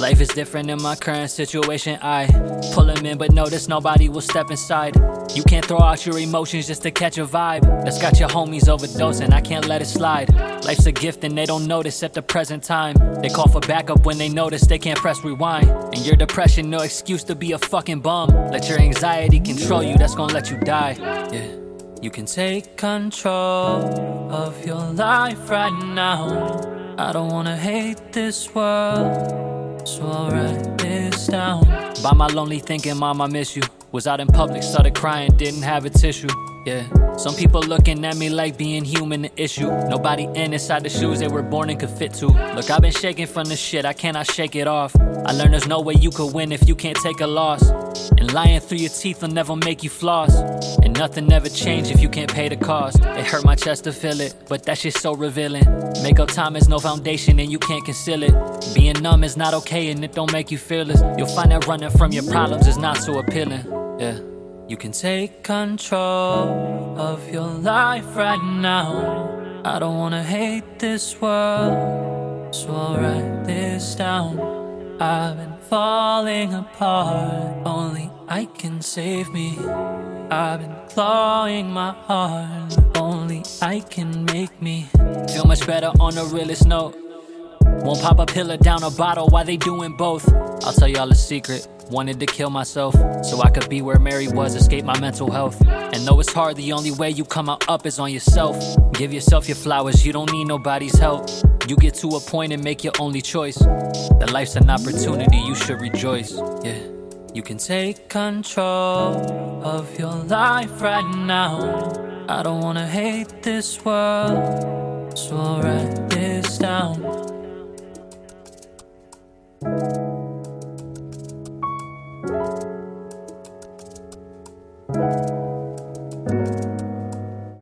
Life is different in my current situation. I pull them in, but notice nobody will step inside. You can't throw out your emotions just to catch a vibe. That's got your homies overdosing, I can't let it slide. Life's a gift and they don't notice at the present time. They call for backup when they notice they can't press rewind. And your depression, no excuse to be a fucking bum. Let your anxiety control you, that's gonna let you die. Yeah. You can take control of your life right now. I don't wanna hate this world, so I'll write this down. By my lonely thinking, mom, I miss you. Was out in public, started crying, didn't have a tissue. Yeah, some people looking at me like being human an issue. Nobody in inside the shoes they were born and could fit to. Look, I've been shaking from this shit, I cannot shake it off. I learned there's no way you could win if you can't take a loss. And lying through your teeth will never make you floss. And nothing ever change if you can't pay the cost. It hurt my chest to feel it, but that shit's so revealing. Make up time is no foundation and you can't conceal it. Being numb is not okay and it don't make you fearless. You'll find that running from your problems is not so appealing. Yeah. You can take control of your life right now. I don't wanna hate this world, so I'll write this down. I've been falling apart, only I can save me. I've been clawing my heart, only I can make me feel much better on the realest note. Won't pop a pill or down a bottle why they doing both. I'll tell y'all a secret. Wanted to kill myself so I could be where Mary was, escape my mental health. And though it's hard, the only way you come out up is on yourself. Give yourself your flowers, you don't need nobody's help. You get to a point and make your only choice. That life's an opportunity, you should rejoice. Yeah. You can take control of your life right now. I don't wanna hate this world, so I'll write this.